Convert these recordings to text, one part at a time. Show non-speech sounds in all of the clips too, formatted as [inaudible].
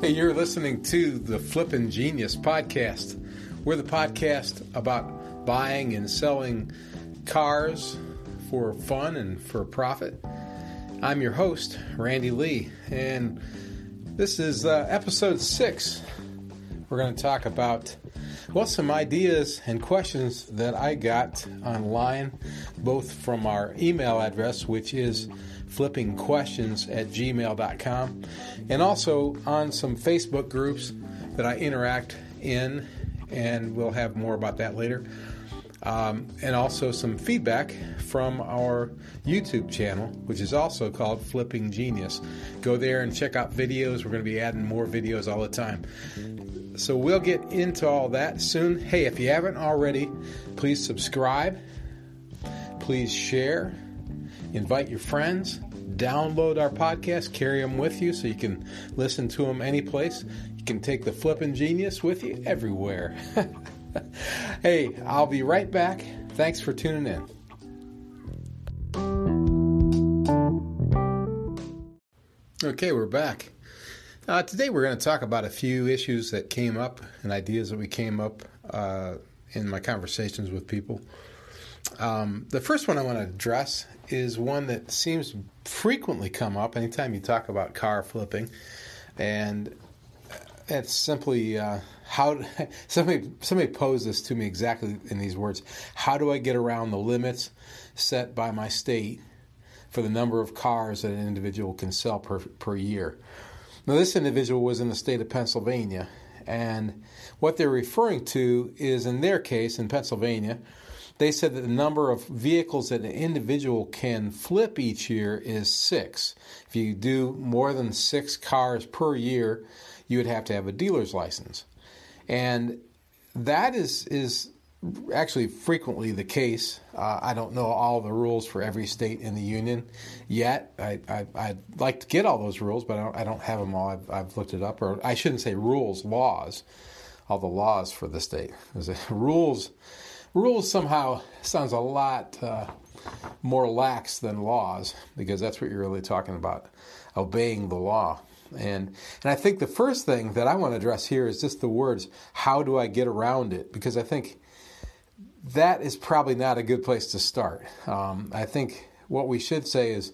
Hey, you're listening to the Flippin' Genius podcast. We're the podcast about buying and selling cars for fun and for profit. I'm your host, Randy Lee, and this is uh, episode six. We're going to talk about well, some ideas and questions that I got online, both from our email address, which is flippingquestions at gmail.com, and also on some Facebook groups that I interact in, and we'll have more about that later. Um, and also some feedback from our YouTube channel, which is also called Flipping Genius. Go there and check out videos. We're going to be adding more videos all the time. So we'll get into all that soon. Hey, if you haven't already, please subscribe, please share, invite your friends, download our podcast, carry them with you so you can listen to them any place. You can take the flipping genius with you everywhere. [laughs] hey, I'll be right back. Thanks for tuning in. Okay, we're back. Uh, today we're going to talk about a few issues that came up and ideas that we came up uh, in my conversations with people. Um, the first one I want to address is one that seems frequently come up anytime you talk about car flipping, and it's simply uh, how [laughs] somebody somebody posed this to me exactly in these words: How do I get around the limits set by my state for the number of cars that an individual can sell per per year? Now, this individual was in the state of Pennsylvania, and what they're referring to is in their case in Pennsylvania, they said that the number of vehicles that an individual can flip each year is six. If you do more than six cars per year, you would have to have a dealer's license. And that is, is actually frequently the case. Uh, I don't know all the rules for every state in the union yet. I, I, would like to get all those rules, but I don't, I don't have them all. I've, I've, looked it up, or I shouldn't say rules, laws. All the laws for the state. [laughs] rules, rules somehow sounds a lot uh, more lax than laws because that's what you're really talking about, obeying the law. And and I think the first thing that I want to address here is just the words. How do I get around it? Because I think that is probably not a good place to start. Um, I think what we should say is,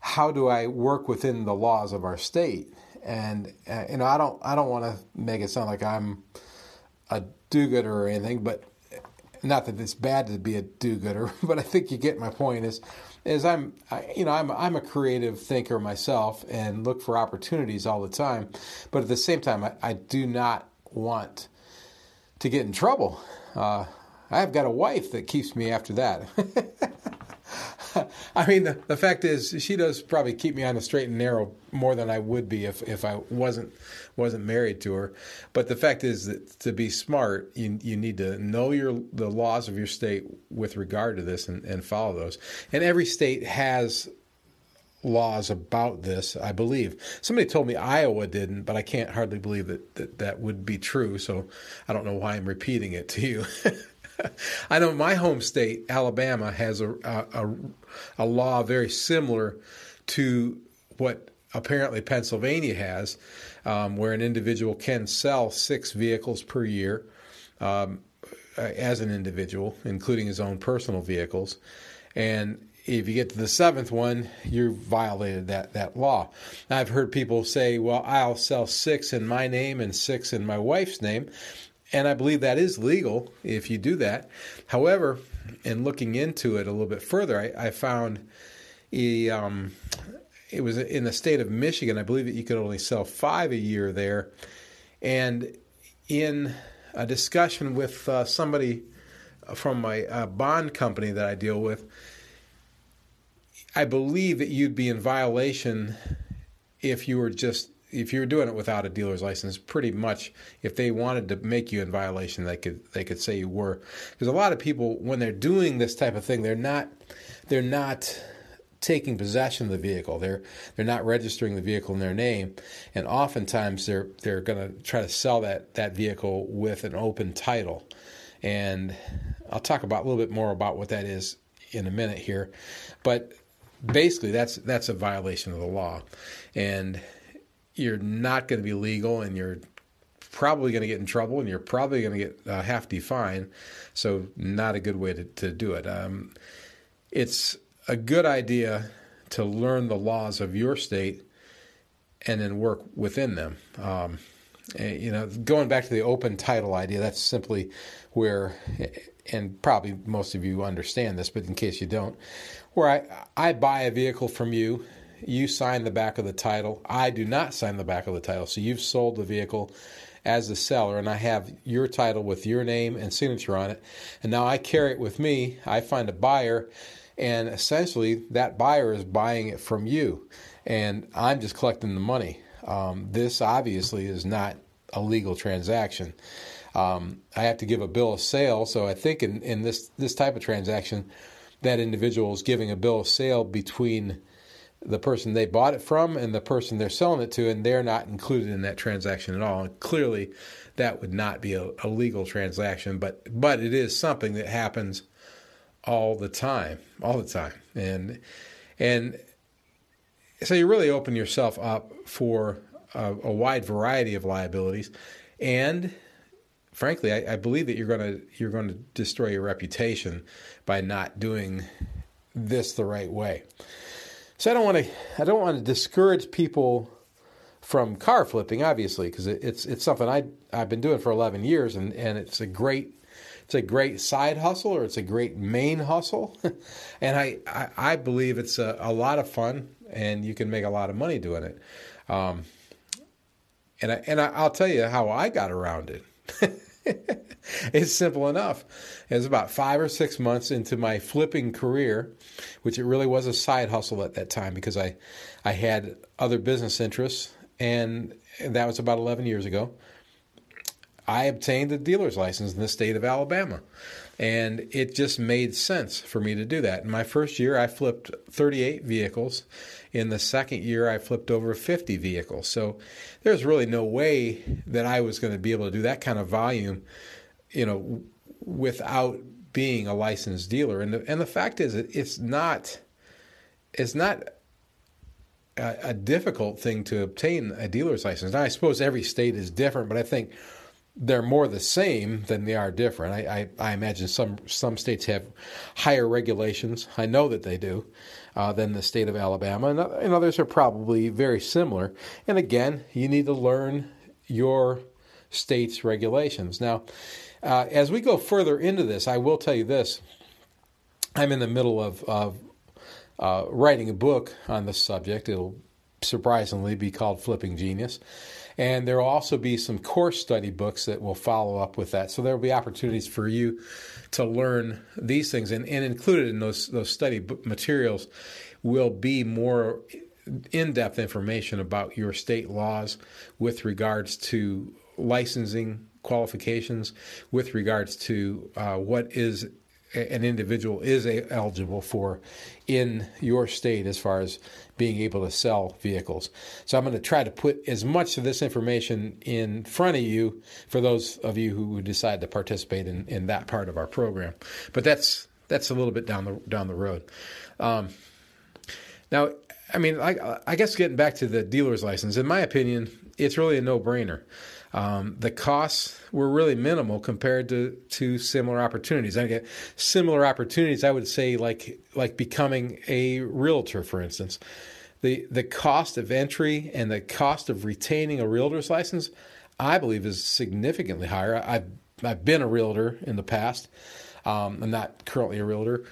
how do I work within the laws of our state? And uh, you know, I don't I don't want to make it sound like I'm a do-gooder or anything, but not that it's bad to be a do-gooder, [laughs] but I think you get my point. Is is I'm I, you know I'm I'm a creative thinker myself and look for opportunities all the time, but at the same time I, I do not want to get in trouble. Uh, I've got a wife that keeps me after that. [laughs] [laughs] I mean, the, the fact is, she does probably keep me on the straight and narrow more than I would be if, if I wasn't wasn't married to her. But the fact is that to be smart, you you need to know your the laws of your state with regard to this and, and follow those. And every state has laws about this, I believe. Somebody told me Iowa didn't, but I can't hardly believe that that, that would be true. So I don't know why I'm repeating it to you. [laughs] [laughs] I know my home state, Alabama, has a, a, a law very similar to what apparently Pennsylvania has, um, where an individual can sell six vehicles per year um, as an individual, including his own personal vehicles. And if you get to the seventh one, you violated that, that law. I've heard people say, well, I'll sell six in my name and six in my wife's name. And I believe that is legal if you do that. However, in looking into it a little bit further, I, I found a, um, it was in the state of Michigan. I believe that you could only sell five a year there. And in a discussion with uh, somebody from my uh, bond company that I deal with, I believe that you'd be in violation if you were just if you're doing it without a dealer's license, pretty much if they wanted to make you in violation, they could they could say you were. Because a lot of people, when they're doing this type of thing, they're not they're not taking possession of the vehicle. They're they're not registering the vehicle in their name, and oftentimes they're they're going to try to sell that that vehicle with an open title. And I'll talk about a little bit more about what that is in a minute here, but basically that's that's a violation of the law, and you're not going to be legal and you're probably going to get in trouble and you're probably going to get a hefty fine. So, not a good way to, to do it. Um, it's a good idea to learn the laws of your state and then work within them. Um, eh, you know, going back to the open title idea, that's simply where, and probably most of you understand this, but in case you don't, where I, I buy a vehicle from you, you sign the back of the title. I do not sign the back of the title. So you've sold the vehicle as the seller, and I have your title with your name and signature on it. And now I carry it with me. I find a buyer, and essentially that buyer is buying it from you, and I'm just collecting the money. Um, this obviously is not a legal transaction. Um, I have to give a bill of sale, so I think in, in this this type of transaction, that individual is giving a bill of sale between the person they bought it from and the person they're selling it to, and they're not included in that transaction at all. And clearly, that would not be a, a legal transaction, but but it is something that happens all the time, all the time, and and so you really open yourself up for a, a wide variety of liabilities, and frankly, I, I believe that you're going to you're going to destroy your reputation by not doing this the right way. So I don't want to I don't want to discourage people from car flipping, obviously, because it, it's it's something I I've been doing for 11 years, and and it's a great it's a great side hustle or it's a great main hustle, [laughs] and I, I, I believe it's a, a lot of fun and you can make a lot of money doing it. Um, and I, and I, will tell you how I got around it. [laughs] [laughs] it's simple enough. It was about five or six months into my flipping career, which it really was a side hustle at that time because I, I had other business interests, and that was about 11 years ago. I obtained a dealer's license in the state of Alabama. And it just made sense for me to do that. In my first year, I flipped 38 vehicles. In the second year, I flipped over 50 vehicles. So there's really no way that I was going to be able to do that kind of volume, you know, without being a licensed dealer. And the, and the fact is, it's not, it's not a, a difficult thing to obtain a dealer's license. Now, I suppose every state is different, but I think they're more the same than they are different. I, I, I, imagine some some states have higher regulations. I know that they do uh, than the state of Alabama, and, and others are probably very similar. And again, you need to learn your state's regulations. Now, uh, as we go further into this, I will tell you this: I'm in the middle of, of uh, writing a book on this subject. It'll surprisingly be called Flipping Genius. And there will also be some course study books that will follow up with that. So there will be opportunities for you to learn these things. And, and included in those, those study materials will be more in depth information about your state laws with regards to licensing qualifications, with regards to uh, what is an individual is eligible for in your state as far as being able to sell vehicles. So I'm going to try to put as much of this information in front of you for those of you who decide to participate in, in that part of our program. But that's that's a little bit down the down the road. Um, now, I mean, I, I guess getting back to the dealer's license, in my opinion, it's really a no brainer. Um, the costs were really minimal compared to, to similar opportunities. I get similar opportunities. I would say like like becoming a realtor, for instance. The the cost of entry and the cost of retaining a realtor's license, I believe, is significantly higher. I've I've been a realtor in the past. Um, I'm not currently a realtor,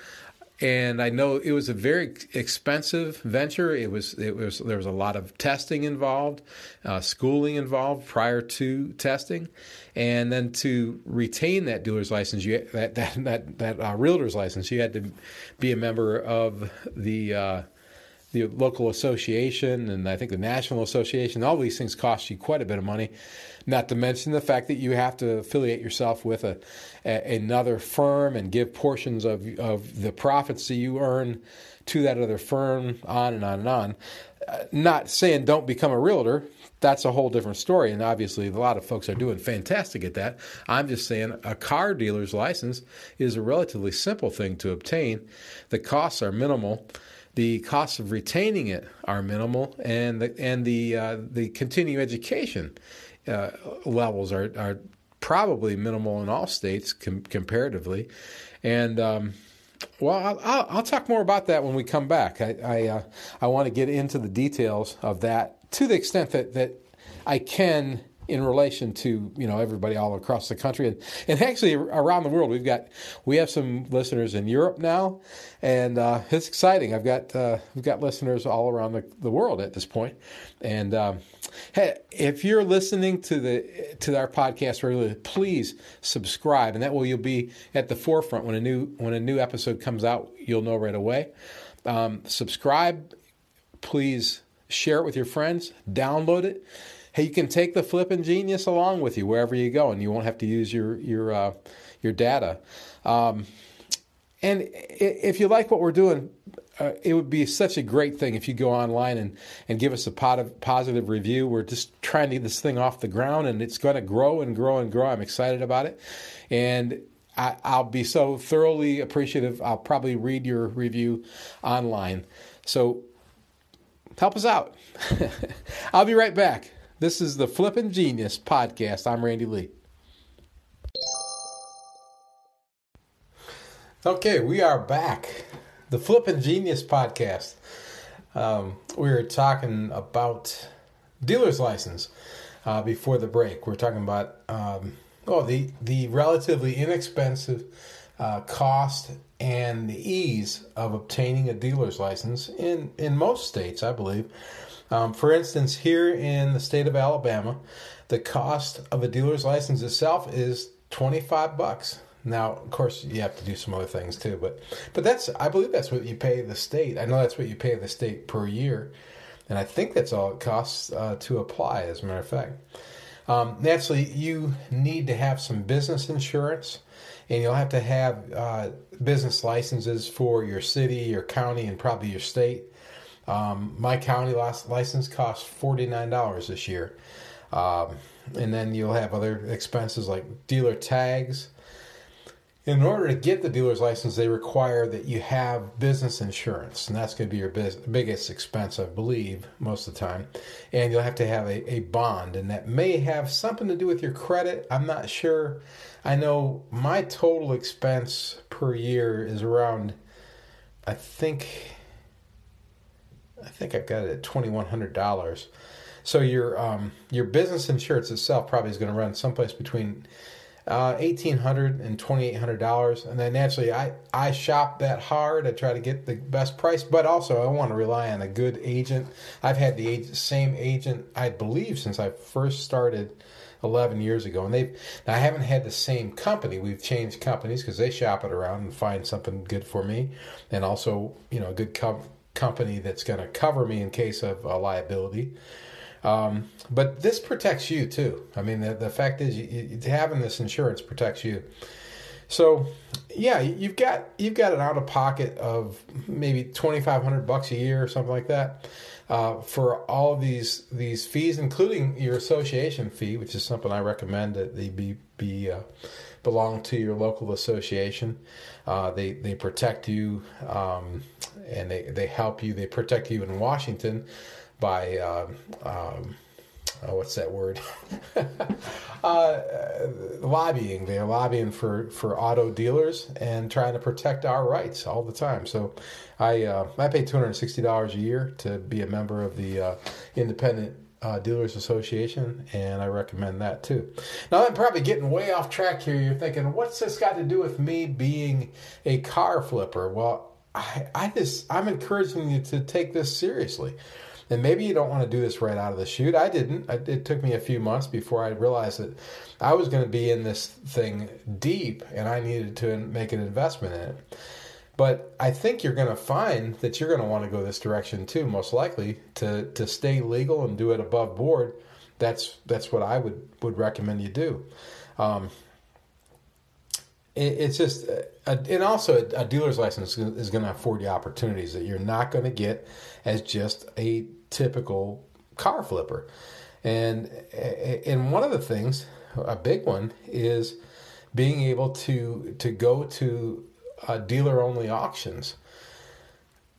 and I know it was a very expensive venture. It was it was there was a lot of testing involved, uh, schooling involved prior to testing, and then to retain that dealer's license, you that that that, that uh, realtor's license, you had to be a member of the. The local association and I think the national association, all these things cost you quite a bit of money. Not to mention the fact that you have to affiliate yourself with a, a, another firm and give portions of of the profits that you earn to that other firm, on and on and on. Uh, not saying don't become a realtor. That's a whole different story, and obviously a lot of folks are doing fantastic at that. I'm just saying a car dealer's license is a relatively simple thing to obtain. The costs are minimal the costs of retaining it are minimal, and the and the uh, the continuing education uh, levels are are probably minimal in all states com- comparatively, and. Um, well, I'll, I'll, talk more about that when we come back. I I, uh, I want to get into the details of that to the extent that, that I can in relation to you know everybody all across the country and, and actually around the world. We've got we have some listeners in Europe now, and uh, it's exciting. I've got uh, we've got listeners all around the, the world at this point, and um, hey, if you're listening to the to our podcast regularly, please subscribe, and that way you'll be at the forefront when a new when a new episode comes out. You'll know right away. Um, subscribe, please share it with your friends, download it Hey, you can take the flipping Genius along with you wherever you go, and you won't have to use your your uh, your data. Um, and if you like what we're doing, uh, it would be such a great thing if you go online and, and give us a positive review. We're just trying to get this thing off the ground, and it's going to grow and grow and grow. I'm excited about it, and I, will be so thoroughly appreciative. I'll probably read your review online. So help us out. [laughs] I'll be right back. This is the Flippin' Genius podcast. I'm Randy Lee. Okay, we are back. The Flippin' Genius podcast. Um, we were talking about dealer's license uh, before the break. We are talking about um, oh the the relatively inexpensive uh, cost and the ease of obtaining a dealer's license in in most states, I believe. Um, for instance, here in the state of Alabama, the cost of a dealer's license itself is 25 bucks. Now, of course, you have to do some other things too, but but that's I believe that's what you pay the state. I know that's what you pay the state per year, and I think that's all it costs uh, to apply. As a matter of fact, um, naturally, you need to have some business insurance, and you'll have to have uh, business licenses for your city, your county, and probably your state. Um, my county license costs forty nine dollars this year, um, and then you'll have other expenses like dealer tags. In order to get the dealer's license, they require that you have business insurance, and that's going to be your biggest expense, I believe, most of the time. And you'll have to have a, a bond, and that may have something to do with your credit. I'm not sure. I know my total expense per year is around, I think I think I've got it at twenty one hundred dollars. So your um, your business insurance itself probably is going to run someplace between uh, eighteen hundred and twenty eight hundred dollars. And then naturally, I I shop that hard. I try to get the best price, but also I want to rely on a good agent. I've had the same agent I believe since I first started. 11 years ago and they've I haven't had the same company we've changed companies because they shop it around and find something good for me and also you know a good co- company that's going to cover me in case of a liability. Um, but this protects you too. I mean, the, the fact is, you, you, having this insurance protects you. So, yeah, you've got you've got an out of pocket of maybe twenty five hundred bucks a year or something like that uh, for all these these fees, including your association fee, which is something I recommend that they be be uh, belong to your local association. Uh, they they protect you um, and they, they help you. They protect you in Washington by um, um, oh, what's that word? [laughs] uh, lobbying. They're lobbying for, for auto dealers and trying to protect our rights all the time. So I uh, I pay two hundred sixty dollars a year to be a member of the uh, Independent uh, Dealers Association, and I recommend that too. Now, I'm probably getting way off track here. You're thinking, what's this got to do with me being a car flipper? Well, I, I just, I'm encouraging you to take this seriously. And maybe you don't want to do this right out of the chute. I didn't. I, it took me a few months before I realized that I was going to be in this thing deep and I needed to make an investment in it. But I think you're going to find that you're going to want to go this direction too, most likely to to stay legal and do it above board. That's that's what I would would recommend you do. Um, it, it's just, a, and also a, a dealer's license is going to afford you opportunities that you're not going to get as just a typical car flipper. And and one of the things, a big one, is being able to to go to uh, dealer only auctions.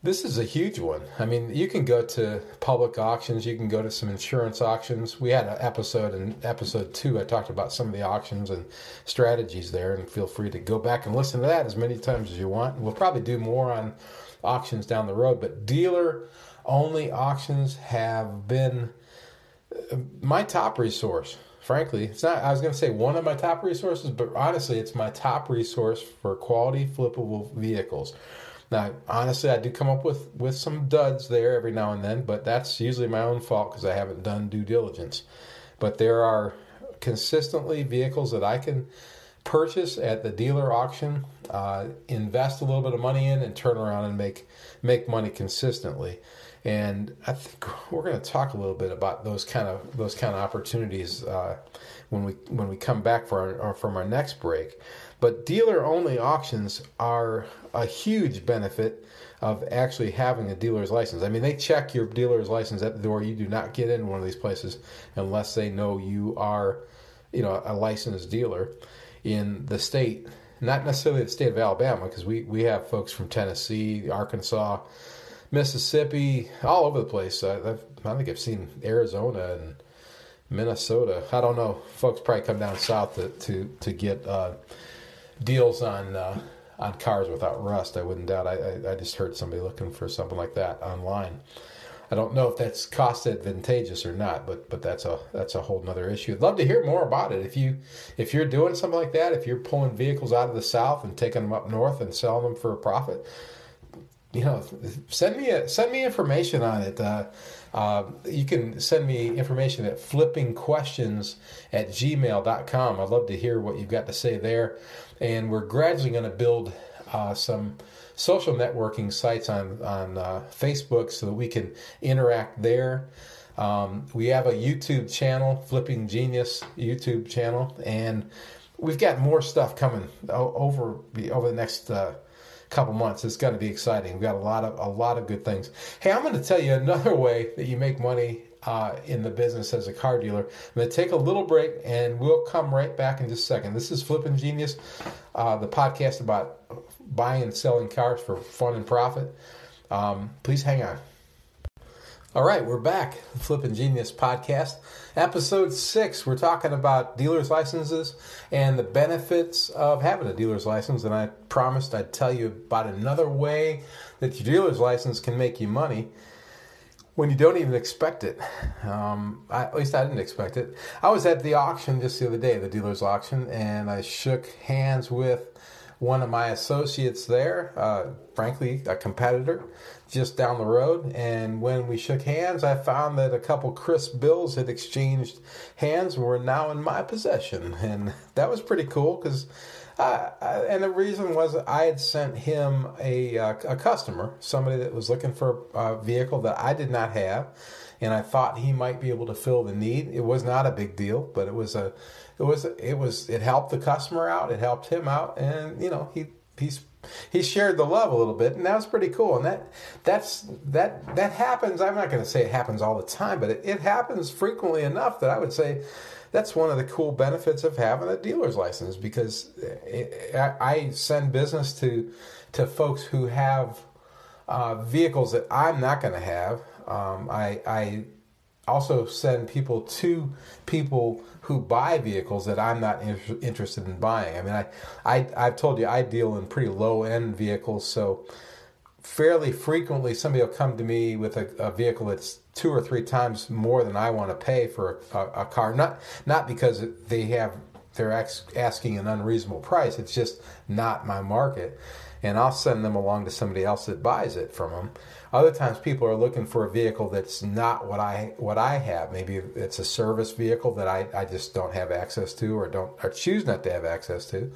This is a huge one. I mean, you can go to public auctions, you can go to some insurance auctions. We had an episode in episode two, I talked about some of the auctions and strategies there, and feel free to go back and listen to that as many times as you want. We'll probably do more on auctions down the road, but dealer only auctions have been uh, my top resource. Frankly, it's not, I was going to say one of my top resources, but honestly, it's my top resource for quality flippable vehicles now, honestly, I do come up with, with some duds there every now and then, but that's usually my own fault because I haven't done due diligence. But there are consistently vehicles that I can purchase at the dealer auction, uh, invest a little bit of money in, and turn around and make make money consistently. And I think we're going to talk a little bit about those kind of those kind of opportunities uh, when we when we come back for our, from our next break. But dealer only auctions are a huge benefit of actually having a dealer's license. I mean, they check your dealer's license at the door. You do not get in one of these places unless they know you are, you know, a licensed dealer in the state. Not necessarily the state of Alabama, because we, we have folks from Tennessee, Arkansas, Mississippi, all over the place. I, I think I've seen Arizona and Minnesota. I don't know. Folks probably come down south to to, to get uh, deals on uh, on cars without rust. I wouldn't doubt. I, I, I just heard somebody looking for something like that online. I don't know if that's cost advantageous or not, but but that's a that's a whole other issue. I'd love to hear more about it. If you if you're doing something like that, if you're pulling vehicles out of the south and taking them up north and selling them for a profit, you know, send me a, send me information on it. Uh, uh, you can send me information at flippingquestions at gmail.com. I'd love to hear what you've got to say there and we're gradually going to build uh, some social networking sites on on uh, Facebook so that we can interact there. Um, we have a YouTube channel, Flipping Genius YouTube channel, and we've got more stuff coming over over the next uh, couple months. It's going to be exciting. We've got a lot of a lot of good things. Hey, I'm going to tell you another [laughs] way that you make money uh, in the business as a car dealer. I'm going to take a little break and we'll come right back in just a second. This is Flipping Genius, uh, the podcast about buying and selling cars for fun and profit. Um, please hang on. All right, we're back. Flipping Genius podcast, episode six. We're talking about dealer's licenses and the benefits of having a dealer's license. And I promised I'd tell you about another way that your dealer's license can make you money when you don't even expect it. Um, I, at least I didn't expect it. I was at the auction just the other day, the dealer's auction, and I shook hands with one of my associates there, uh, frankly, a competitor just down the road. And when we shook hands, I found that a couple crisp bills had exchanged hands and were now in my possession. [laughs] And that was pretty cool because uh, and the reason was I had sent him a, uh, a customer, somebody that was looking for a vehicle that I did not have, and I thought he might be able to fill the need. It was not a big deal, but it was a, it was it was it helped the customer out, it helped him out, and you know he he's he shared the love a little bit, and that was pretty cool. And that that's that that happens. I'm not going to say it happens all the time, but it, it happens frequently enough that I would say that's one of the cool benefits of having a dealer's license because it, I send business to to folks who have uh, vehicles that I'm not going to have. Um, I, I also send people to people who buy vehicles that I'm not in, interested in buying. I mean, I, I I've told you I deal in pretty low end vehicles, so fairly frequently somebody will come to me with a, a, vehicle that's two or three times more than I want to pay for a, a car. Not not because they have they're asking an unreasonable price. It's just not my market, and I'll send them along to somebody else that buys it from them. Other times, people are looking for a vehicle that's not what I what I have. Maybe it's a service vehicle that I, I just don't have access to, or don't or choose not to have access to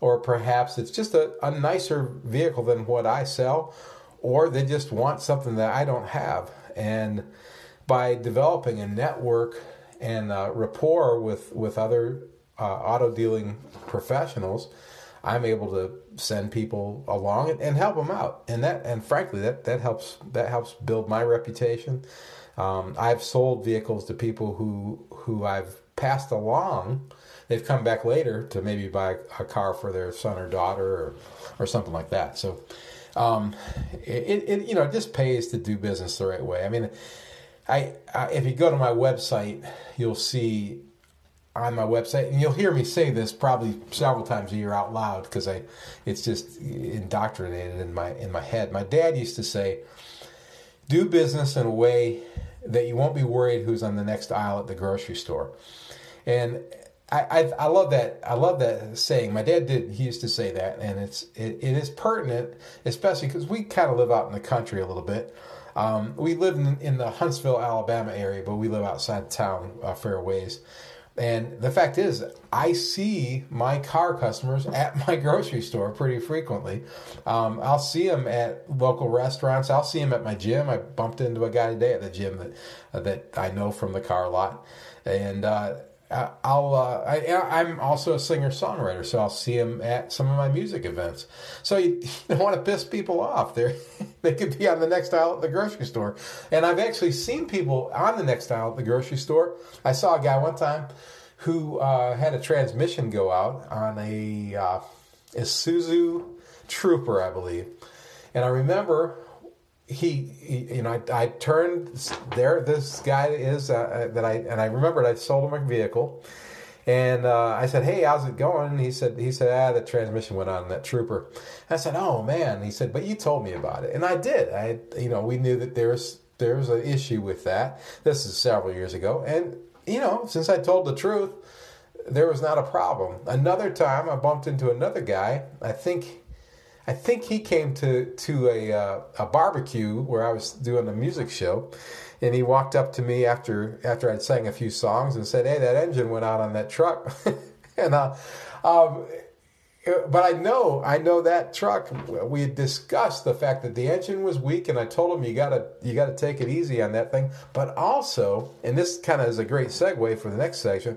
or perhaps it's just a, a nicer vehicle than what I sell, or they just want something that I don't have. And by developing a network and rapport with, with other uh, auto dealing professionals, I'm able to send people along and, and, help them out. And that, and frankly, that, that helps that helps build my reputation. Um, I've sold vehicles to people who who I've passed along they've come back later to maybe buy a car for their son or daughter or, or something like that. So Um, it, it, you know, it just pays to do business the right way. I mean, I, I if you go to my website, you'll see on my website, and you'll hear me say this probably several times a year out loud because I, it's just indoctrinated in my in my head. My dad used to say, "Do business in a way that you won't be worried who's on the next aisle at the grocery store," and I, I, I love that I love that saying. My dad did. He used to say that, and it's it, it is pertinent, especially because we kind of live out in the country a little bit. Um, we live in, in, the Huntsville, Alabama area, but we live outside town uh, ways. And the fact is, I see my car customers at my grocery store pretty frequently. Um, I'll see them at local restaurants. I'll see them at my gym. I bumped into a guy today at the gym that that I know from the car lot, and uh, I'll uh, I, am also a singer songwriter, so I'll see him at some of my music events. So you, [laughs] you don't want to piss people off. They [laughs] they could be on the next aisle at the grocery store, and I've actually seen people on the next aisle at the grocery store. I saw a guy one time who uh, had a transmission go out on a uh, Isuzu Trooper, I believe, and I remember he, he, you know, I, I, turned there. This guy is uh, uh, that I and I remembered I sold him a vehicle, and uh, I said, "Hey, how's it going?" He said, "He said, ah, the transmission went on that trooper." I said, "Oh man," he said, "But you told me about it," and I did. I, you know, we knew that there's there's an issue with that. This is several years ago, and you know, since I told the truth, there was not a problem. Another time, I bumped into another guy. I think I think he came to to a uh, a barbecue where I was doing a music show, and he walked up to me after after I'd sang a few songs and said, "Hey, that engine went out on that truck," [laughs] and uh, um, but I know I know that truck. We had discussed the fact that the engine was weak, and I told him you gotta you gotta take it easy on that thing. But also, and this kind of is a great segue for the next section.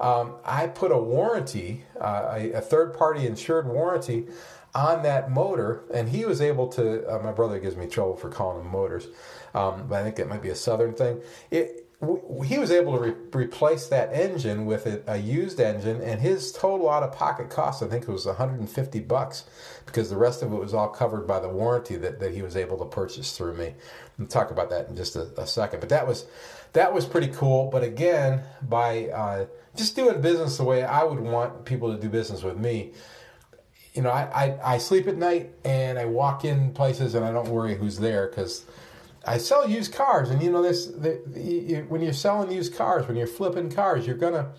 Um, I put a warranty, uh, a, a third party insured warranty on that motor, and he was able to. Uh, my brother gives me trouble for calling them motors, um, but I think it might be a southern thing. It he was able to re- replace that engine with a, a, used engine, and his total out of pocket cost, I think, was 150 bucks, because the rest of it was all covered by the warranty that, that he was able to purchase through me. We'll talk about that in just a, a second. But that was that was pretty cool. But again, by uh, just doing business the way I would want people to do business with me, you know, I, I, I sleep at night and I walk in places and I don't worry who's there because I sell used cars. And you know, this the, you, when you're selling used cars, when you're flipping cars, you're gonna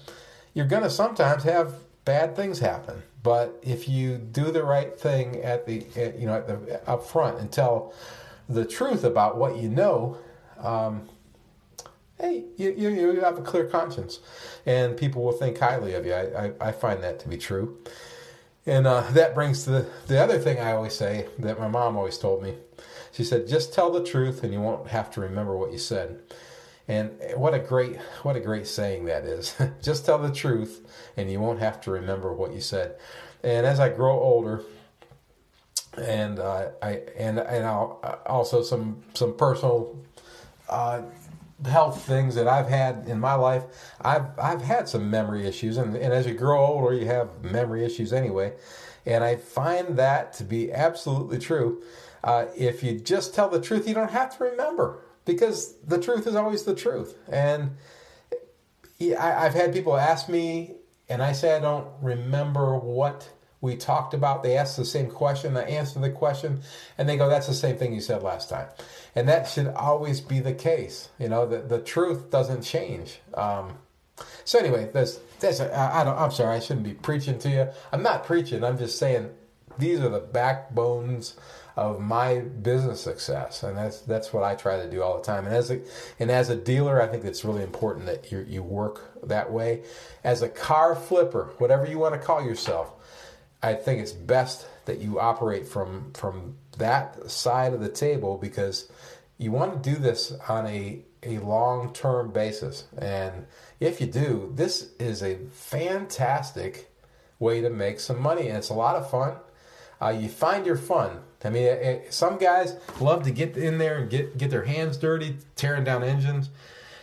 you're gonna sometimes have bad things happen. But if you do the right thing at the at, you know at the up front and tell the truth about what you know. Um, hey, you, you, you, have a clear conscience, and people will think highly of you. I, I, I find that to be true. And uh, that brings to the, the other thing I always say that my mom always told me. She said, "Just tell the truth, and you won't have to remember what you said." And what a great what a great saying that is. [laughs] Just tell the truth, and you won't have to remember what you said. And as I grow older, and uh, I and and I'll, uh, also some some personal uh, health things that I've had in my life, I've I've had some memory issues, and, and as you grow older, you have memory issues anyway. And I find that to be absolutely true. Uh, if you just tell the truth, you don't have to remember because the truth is always the truth. And I, I've had people ask me, and I say I don't remember what we talked about. They ask the same question, I answer the question, and they go, "That's the same thing you said last time." And that should always be the case. You know, the the truth doesn't change. Um, so anyway, that's that's I don't. I'm sorry, I shouldn't be preaching to you. I'm not preaching. I'm just saying these are the backbones of my business success, and that's that's what I try to do all the time. And as a and as a dealer, I think it's really important that you you work that way. As a car flipper, whatever you want to call yourself, I think it's best that you operate from from that side of the table because you want to do this on a a long term basis. And if you do, this is a fantastic way to make some money, and it's a lot of fun. Uh, you find your fun. I mean, it, it, some guys love to get in there and get get their hands dirty, tearing down engines.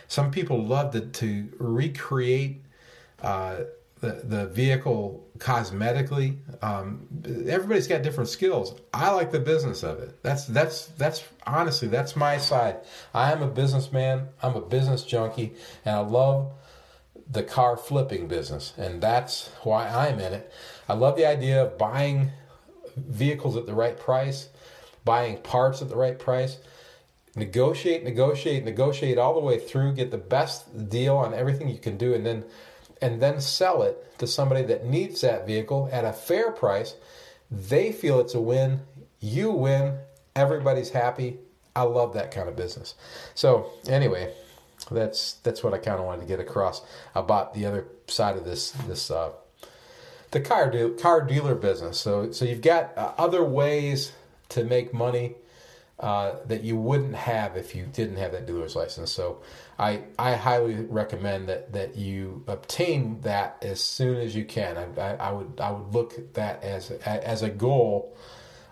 Some people love to to recreate. Uh, the, the vehicle cosmetically. Um, everybody's got different skills. I like the business of it. That's that's that's honestly that's my side. I am a businessman. I'm a business junkie, and I love the car flipping business, and that's why I'm in it. I love the idea of buying vehicles at the right price, buying parts at the right price. Negotiate, negotiate, negotiate all the way through. Get the best deal on everything you can do, and then and then sell it to somebody that needs that vehicle at a fair price. They feel it's a win. You win. Everybody's happy. I love that kind of business. So anyway, that's that's what I kind of wanted to get across about the other side of this this uh, the car de- car dealer business. So so you've got uh, other ways to make money uh, that you wouldn't have if you didn't have that dealer's license. So I I highly recommend that that you obtain that as soon as you can. I, I, I would I would look at that as a, as a goal,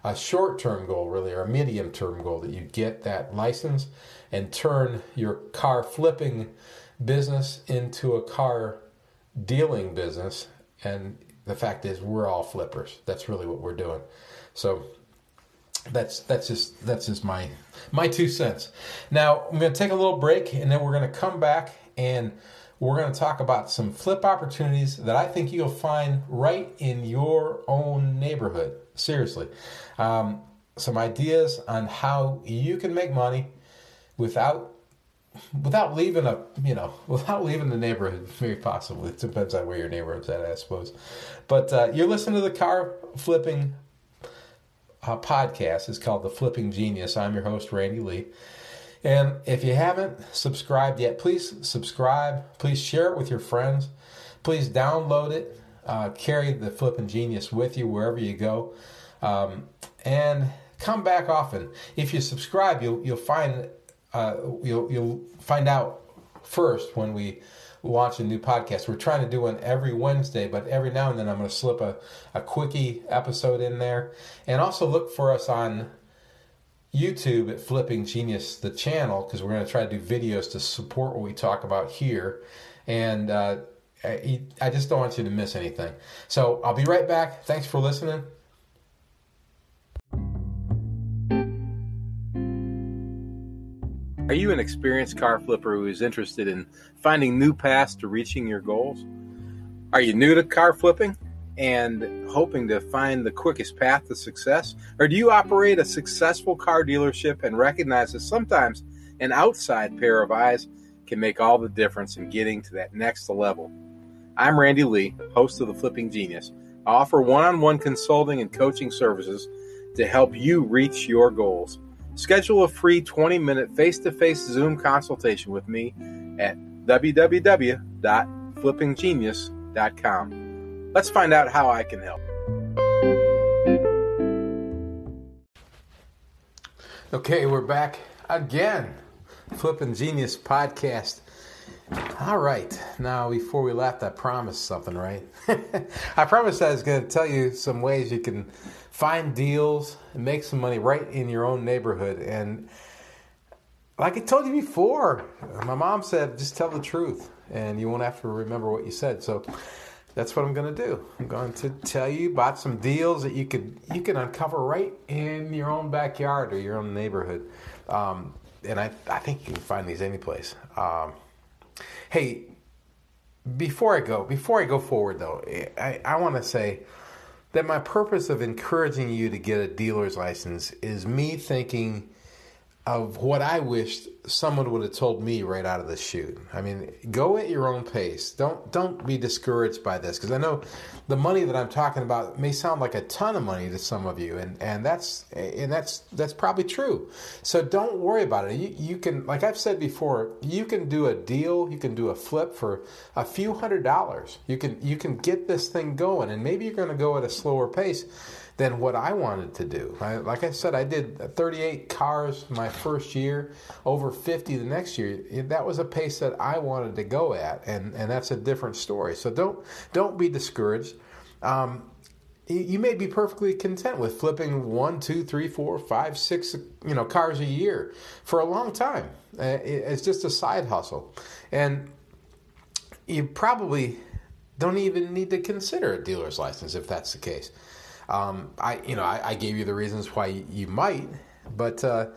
a short term goal really, or a medium term goal that you get that license and turn your car flipping business into a car dealing business. And the fact is, we're all flippers. That's really what we're doing. So that's that's just that's just my my two cents. Now I'm going to take a little break, and then we're going to come back and we're going to talk about some flip opportunities that I think you'll find right in your own neighborhood. Seriously, um, some ideas on how you can make money without without leaving a you know [laughs] without leaving the neighborhood very possibly it depends on where your neighborhood's at i suppose but uh, you're listening to the car flipping podcast. It's called The Flipping Genius. I'm your host, Randy Lee. And if you haven't subscribed yet, please subscribe. Please share it with your friends. Please download it. Uh, carry the Flipping Genius with you wherever you go. Um, and come back often. If you subscribe, you'll you'll find uh, you'll you'll find out first when we launch a new podcast. We're trying to do one every Wednesday, but every now and then I'm going to slip a, a quickie episode in there. And also look for us on YouTube at Flipping Genius, the channel, because we're going to try to do videos to support what we talk about here. And uh, I, I just don't want you to miss anything. So I'll be right back. Thanks for listening. Are you an experienced car flipper who is interested in finding new paths to reaching your goals? Are you new to car flipping and hoping to find the quickest path to success? Or do you operate a successful car dealership and recognize that sometimes an outside pair of eyes can make all the difference in getting to that next level? I'm Randy Lee, host of The Flipping Genius. I offer one on one consulting and coaching services to help you reach your goals. Schedule a free 20 minute face to face Zoom consultation with me at www.flippinggenius.com. Let's find out how I can help. Okay, we're back again. Flipping Genius podcast. All right. Now, before we left, I promised something, right? [laughs] I promised I was going to tell you some ways you can find deals and make some money right in your own neighborhood. And like I told you before, my mom said, just tell the truth and you won't have to remember what you said. So that's what I'm going to do. I'm going to tell you about some deals that you could you can uncover right in your own backyard or your own neighborhood. Um, and I, I think you can find these anyplace. Um, hey, before I go, before I go forward though, eh, I, I want to say that my purpose of encouraging you to get a dealer's license is me thinking of what I wished someone would have told me right out of the chute. I mean, go at your own pace. Don't don't be discouraged by this because I know the money that I'm talking about may sound like a ton of money to some of you, and and that's and that's that's probably true. So don't worry about it. You you can like I've said before, you can do a deal, you can do a flip for a few hundred dollars. You can you can get this thing going, and maybe you're going to go at a slower pace than what I wanted to do. I, like I said, I did 38 cars my first year, over 50 the next year. That was a pace that I wanted to go at, and, and that's a different story. So don't don't be discouraged. Um, you may be perfectly content with flipping one, two, three, four, five, six, you know, cars a year for a long time. Uh, it's just a side hustle, and you probably don't even need to consider a dealer's license if that's the case. Um, I, you know, I, I, gave you the reasons why you might, but uh,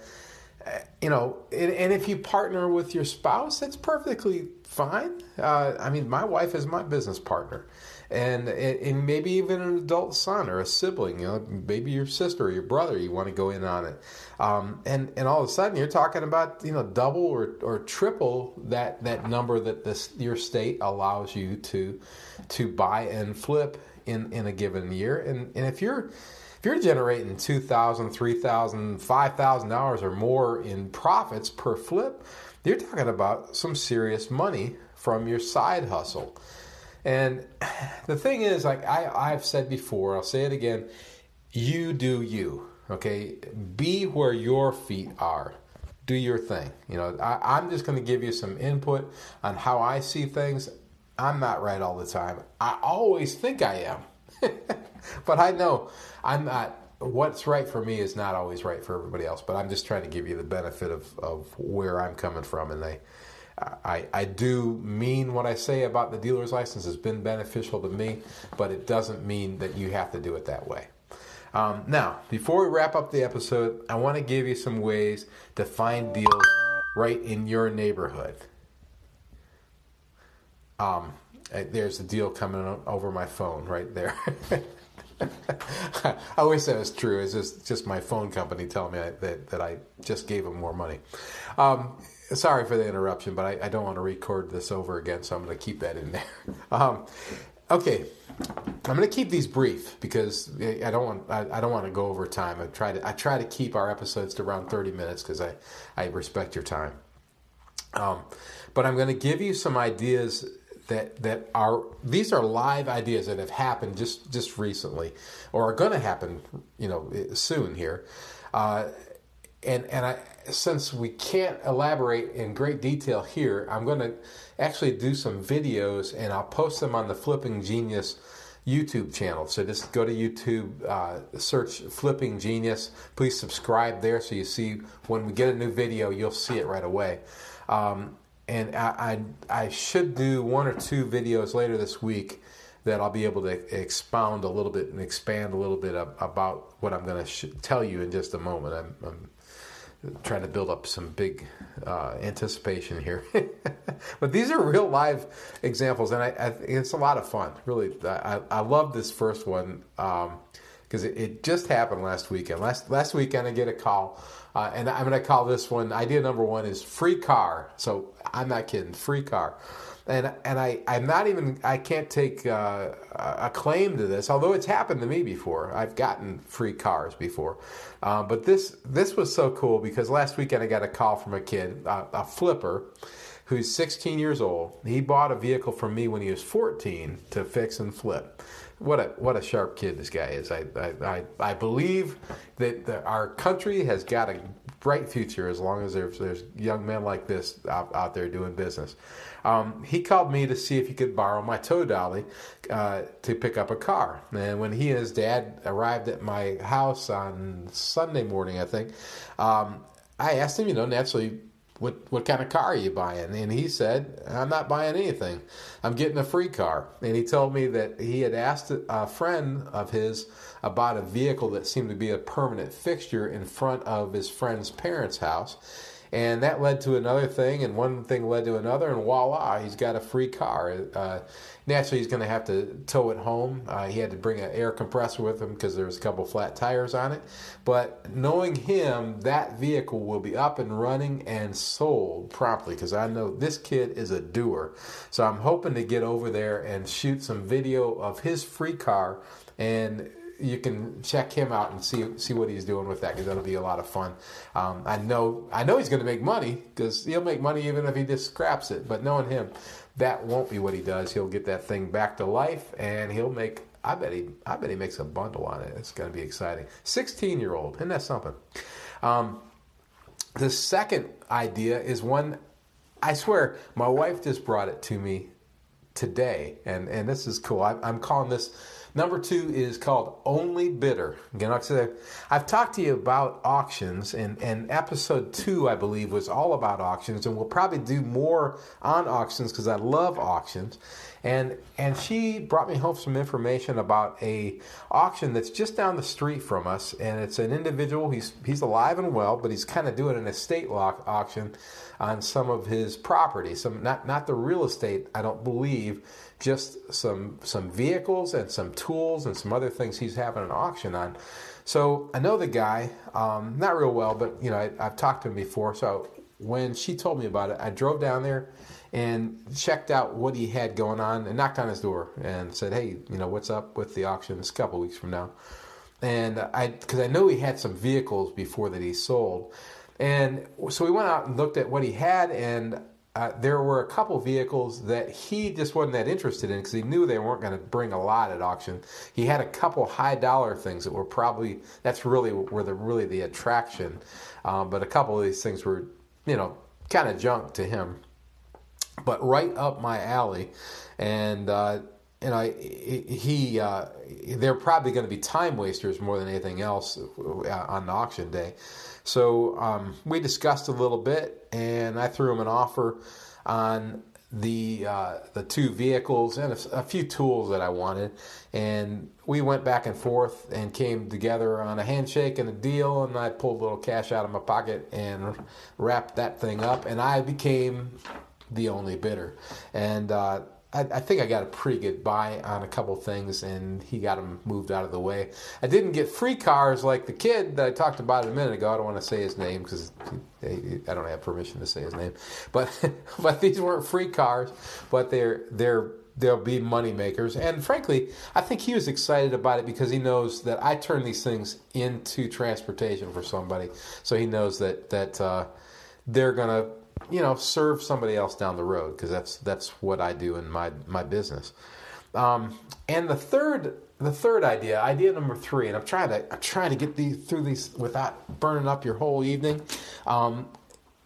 you know, and, and, if you partner with your spouse, it's perfectly fine. Uh, I mean, my wife is my business partner, and and maybe even an adult son or a sibling, you know, maybe your sister or your brother, you want to go in on it, um, and and all of a sudden you're talking about you know double or, or triple that that number that this your state allows you to to buy and flip in in a given year, and and if you're if you're generating two thousand, three thousand, five thousand dollars or more in profits per flip, you're talking about some serious money from your side hustle. And the thing is, like I, I've said before, I'll say it again you do you, okay? Be where your feet are. Do your thing. You know, I, I'm just going to give you some input on how I see things. I'm not right all the time. I always think I am. [laughs] but I know I'm not. What's right for me is not always right for everybody else. But I'm just trying to give you the benefit of, of where I'm coming from. And they, I, I do mean what I say about the dealer's license has been beneficial to me, but it doesn't mean that you have to do it that way. Um, now, before we wrap up the episode, I want to give you some ways to find deals right in your neighborhood. Um, there's a deal coming over my phone right there. [laughs] I wish that was true. It's just just my phone company telling me that that I just gave them more money. Um, sorry for the interruption, but I, I, don't want to record this over again, so I'm going to keep that in there. [laughs] Um, okay, I'm going to keep these brief because I don't want I, I, don't want to go over time. I try to I try to keep our episodes to around 30 minutes because I I respect your time. Um, but I'm going to give you some ideas that that are these are live ideas that have happened just just recently or are going to happen you know soon here uh, and and I since we can't elaborate in great detail here I'm going to actually do some videos and I'll post them on the Flipping Genius YouTube channel. So just go to YouTube, uh, search Flipping Genius. Please subscribe there so you see when we get a new video, you'll see it right away. Um, and I, I, I should do one or two videos later this week that I'll be able to expound a little bit and expand a little bit about what I'm going to sh- tell you in just a moment. I'm, I'm, trying to build up some big uh, anticipation here, [laughs] but these are real live examples, and I, I, it's a lot of fun. Really, I, I love this first one because it, it, just happened last weekend. Last last weekend, I get a call uh, and I'm going to call this one idea number one is free car. So I'm not kidding, free car. And and I I'm not even I can't take uh, a claim to this, although it's happened to me before. I've gotten free cars before, uh, but this this was so cool because last weekend I got a call from a kid, a flipper, who's 16 years old. He bought a vehicle from me when he was 14 to fix and flip what a what a sharp kid this guy is. I I, I, believe that the, our country has got a bright future as long as there's there's young men like this out, out there doing business. Um, he called me to see if he could borrow my tow dolly uh, to pick up a car. And when he and his dad arrived at my house on Sunday morning, I think, um, I asked him, you know, naturally what what kind of car are you buying? And he said, I'm not buying anything. I'm getting a free car. And he told me that he had asked a friend of his about a vehicle that seemed to be a permanent fixture in front of his friend's parents' house. And that led to another thing, and one thing led to another, and voila, he's got a free car. Uh, naturally, he's going to have to tow it home. Uh, he had to bring an air compressor with him because there was a couple flat tires on it. But knowing him, that vehicle will be up and running and sold promptly because I know this kid is a doer. So I'm hoping to get over there and shoot some video of his free car and you can check him out and see see what he's doing with that because that'll be a lot of fun. Um, I know I know he's going to make money because he'll make money even if he just scraps it. But knowing him, that won't be what he does. He'll get that thing back to life and he'll make. I bet he I bet he makes a bundle on it. It's going to be exciting. Sixteen year old, isn't that something? Um, the second idea is one. I swear, my wife just brought it to me today, and and this is cool. I, I'm calling this Number two is called Only Bidder. Again, like I said, I've talked to you about auctions, and, and episode two, I believe, was all about auctions, and we'll probably do more on auctions because I love auctions. And and she brought me home some information about a auction that's just down the street from us, and it's an individual. He's he's alive and well, but he's kind of doing an estate lock auction on some of his property. Some not not the real estate, I don't believe just some some vehicles and some tools and some other things he's having an auction on. So I know the guy, um, not real well, but you know I, I've talked to him before. So when she told me about it, I drove down there and checked out what he had going on and knocked on his door and said, "Hey, you know what's up with the auction? It's a couple weeks from now." And I, because I know he had some vehicles before that he sold, and so we went out and looked at what he had, and uh, there were a couple vehicles that he just wasn't that interested in because he knew they weren't going to bring a lot at auction. He had a couple high dollar things that were probably that's really where the really the attraction, um, but a couple of these things were you know kind of junk to him, but right up my alley, and. Uh, you he uh, they're probably going to be time wasters more than anything else uh, on auction day. So um, we discussed a little bit, and I threw him an offer on the uh, the two vehicles and a, a, few tools that I wanted, and we went back and forth and came together on a handshake and a deal. And I pulled a little cash out of my pocket and wrapped that thing up, and I became the only bidder. And uh, I, I, think I got a pretty good buy on a couple things, and he got them moved out of the way. I didn't get free cars like the kid that I talked about a minute ago. I don't want to say his name because I don't have permission to say his name. But [laughs] but these weren't free cars, but they're they're they'll be money makers. And frankly, I think he was excited about it because he knows that I turn these things into transportation for somebody. So he knows that that uh, they're gonna you know, serve somebody else down the road because that's that's what I do in my my business. Um, and the third the third idea, idea number three, and I'm trying to I'm trying to get these through these without burning up your whole evening. Um,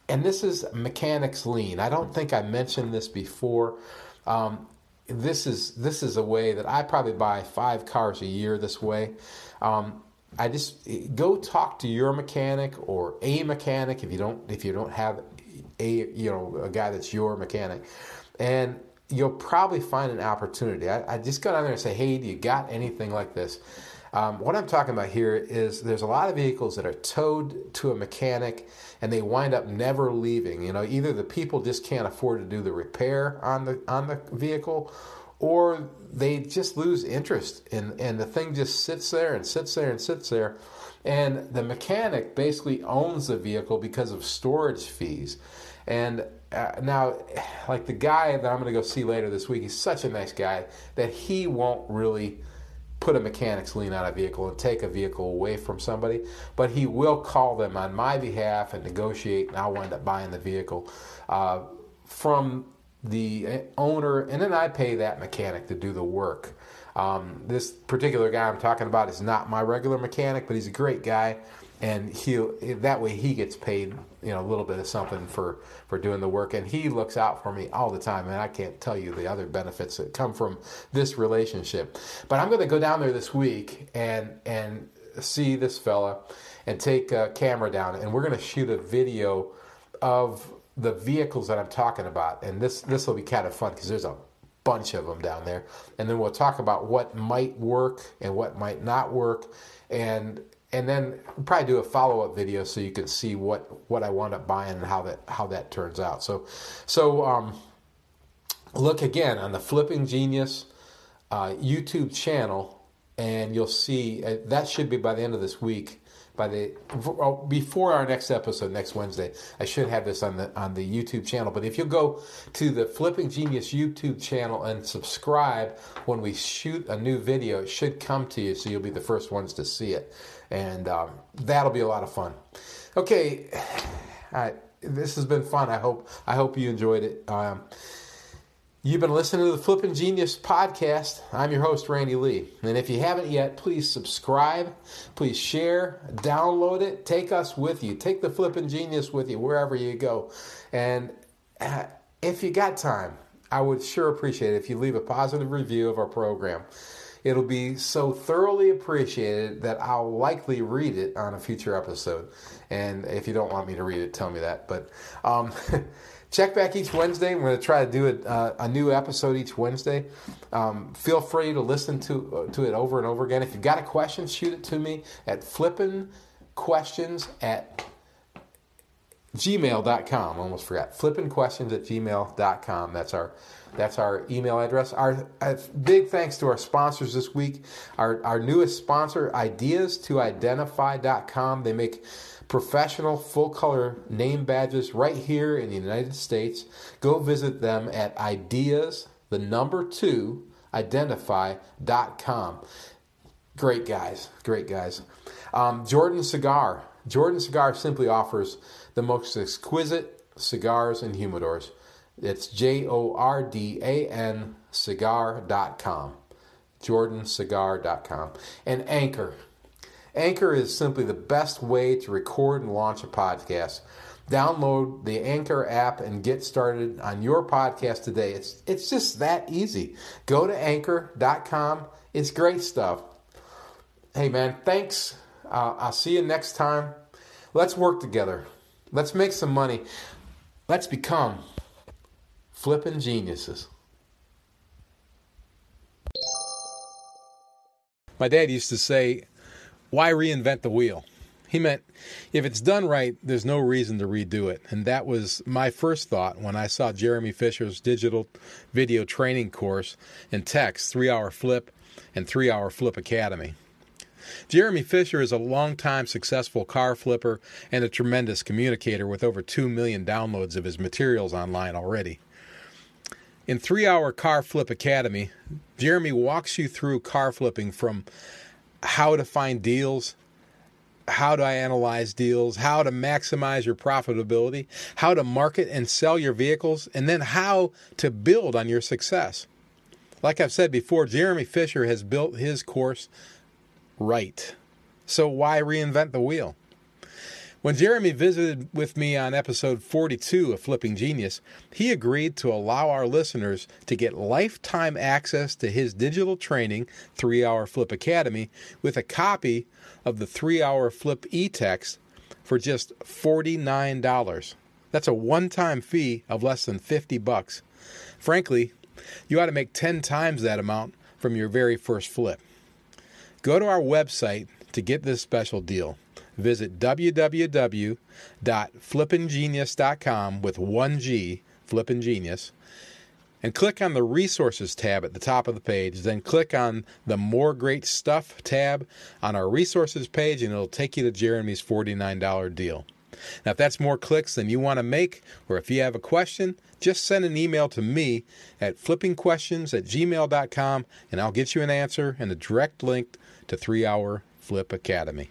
and this is mechanics lien. I don't think I mentioned this before. Um, this is this is a way that I probably buy five cars a year this way. Um, I just go talk to your mechanic or a mechanic if you don't if you don't have a you know a guy that's your mechanic, and you'll probably find an opportunity. I, I just go down there and say, hey, do you got anything like this? Um, what I'm talking about here is there's a lot of vehicles that are towed to a mechanic and they wind up never leaving. You know, either the people just can't afford to do the repair on the on the vehicle, or they just lose interest and and the thing just sits there and sits there and sits there. And the mechanic basically owns the vehicle because of storage fees. And uh, now, like the guy that I'm going to go see later this week, he's such a nice guy that he won't really put a mechanic's lien on a vehicle and take a vehicle away from somebody, but he will call them on my behalf and negotiate, and I'll wind up buying the vehicle uh, from the owner, and then I pay that mechanic to do the work. Um, this particular guy I'm talking about is not my regular mechanic, but he's a great guy. And he that way he gets paid you know a little bit of something for for doing the work. And he looks out for me all the time. And i can't tell you the other benefits that come from this relationship. But i'm going to go down there this week and and see this fella and take a camera down. And we're going to shoot a video of the vehicles that i'm talking about. And this this will be kind of fun because there's a bunch of them down there and then we'll talk about what might work and what might not work and and then probably do a follow up video so you can see what what I wound up buying and how that how that turns out. So so um, look again on the Flipping Genius uh, YouTube channel, and you'll see uh, that should be by the end of this week. By the before our next episode next Wednesday, I should have this on the on the YouTube channel. But if you go to the Flipping Genius YouTube channel and subscribe when we shoot a new video, it should come to you, so you'll be the first ones to see it and um, that'll be a lot of fun. Okay, [sighs] this has been fun. I hope I hope you enjoyed it. Um, you've been listening to the Flippin' Genius podcast. I'm your host Randy Lee, and if you haven't yet, please subscribe, please share, download it, take us with you, take the Flippin' Genius with you wherever you go, and uh, if you got time, I would sure appreciate it if you leave a positive review of our program it'll be so thoroughly appreciated that I'll likely read it on a future episode. And if you don't want me to read it, tell me that. But um, [laughs] check back each Wednesday. We're going to try to do it, uh, a new episode each Wednesday. Um, feel free to listen to uh, to it over and over again. If you've got a question, shoot it to me at flippin questions at gmail.com. Almost forgot. Flippin questions at gmail.com. That's our that's our email address. Our uh, big thanks to our sponsors this week. Our our newest sponsor, ideas to identify.com. They make professional full color name badges right here in the United States. Go visit them at ideas, the number two, identify.com. Great guys, great guys. Um, Jordan Cigar. Jordan Cigar simply offers the most exquisite cigars and humidors. It's J O R D A N cigar.com. JordanCigar.com. And Anchor. Anchor is simply the best way to record and launch a podcast. Download the Anchor app and get started on your podcast today. It's it's just that easy. Go to anchor.com. It's great stuff. Hey man, thanks. Uh, I'll see you next time. Let's work together. Let's make some money. Let's become flipping geniuses. My dad used to say, why reinvent the wheel? He meant if it's done right, there's no reason to redo it. And that was my first thought when I saw Jeremy Fisher's digital video training course in text, Three Hour Flip and Three Hour Flip Academy. Jeremy Fisher is a longtime successful car flipper and a tremendous communicator with over 2 million downloads of his materials online already. In Three Hour Car Flip Academy, Jeremy walks you through car flipping from how to find deals, how to analyze deals, how to maximize your profitability, how to market and sell your vehicles, and then how to build on your success. Like I've said before, Jeremy Fisher has built his course right. So why reinvent the wheel? When Jeremy visited with me on episode 42 of Flipping Genius, he agreed to allow our listeners to get lifetime access to his digital training, 3 Hour Flip Academy, with a copy of the 3 Hour Flip e text for just $49. That's a one time fee of less than 50 bucks. Frankly, you ought to make 10 times that amount from your very first flip. Go to our website to get this special deal visit www.flippinggenius.com with 1G, Flippin' Genius, and click on the Resources tab at the top of the page. Then click on the More Great Stuff tab on our Resources page, and it'll take you to Jeremy's $49 deal. Now, if that's more clicks than you want to make, or if you have a question, just send an email to me at flippingquestions at gmail.com, and I'll get you an answer and a direct link to 3 Hour Flip Academy.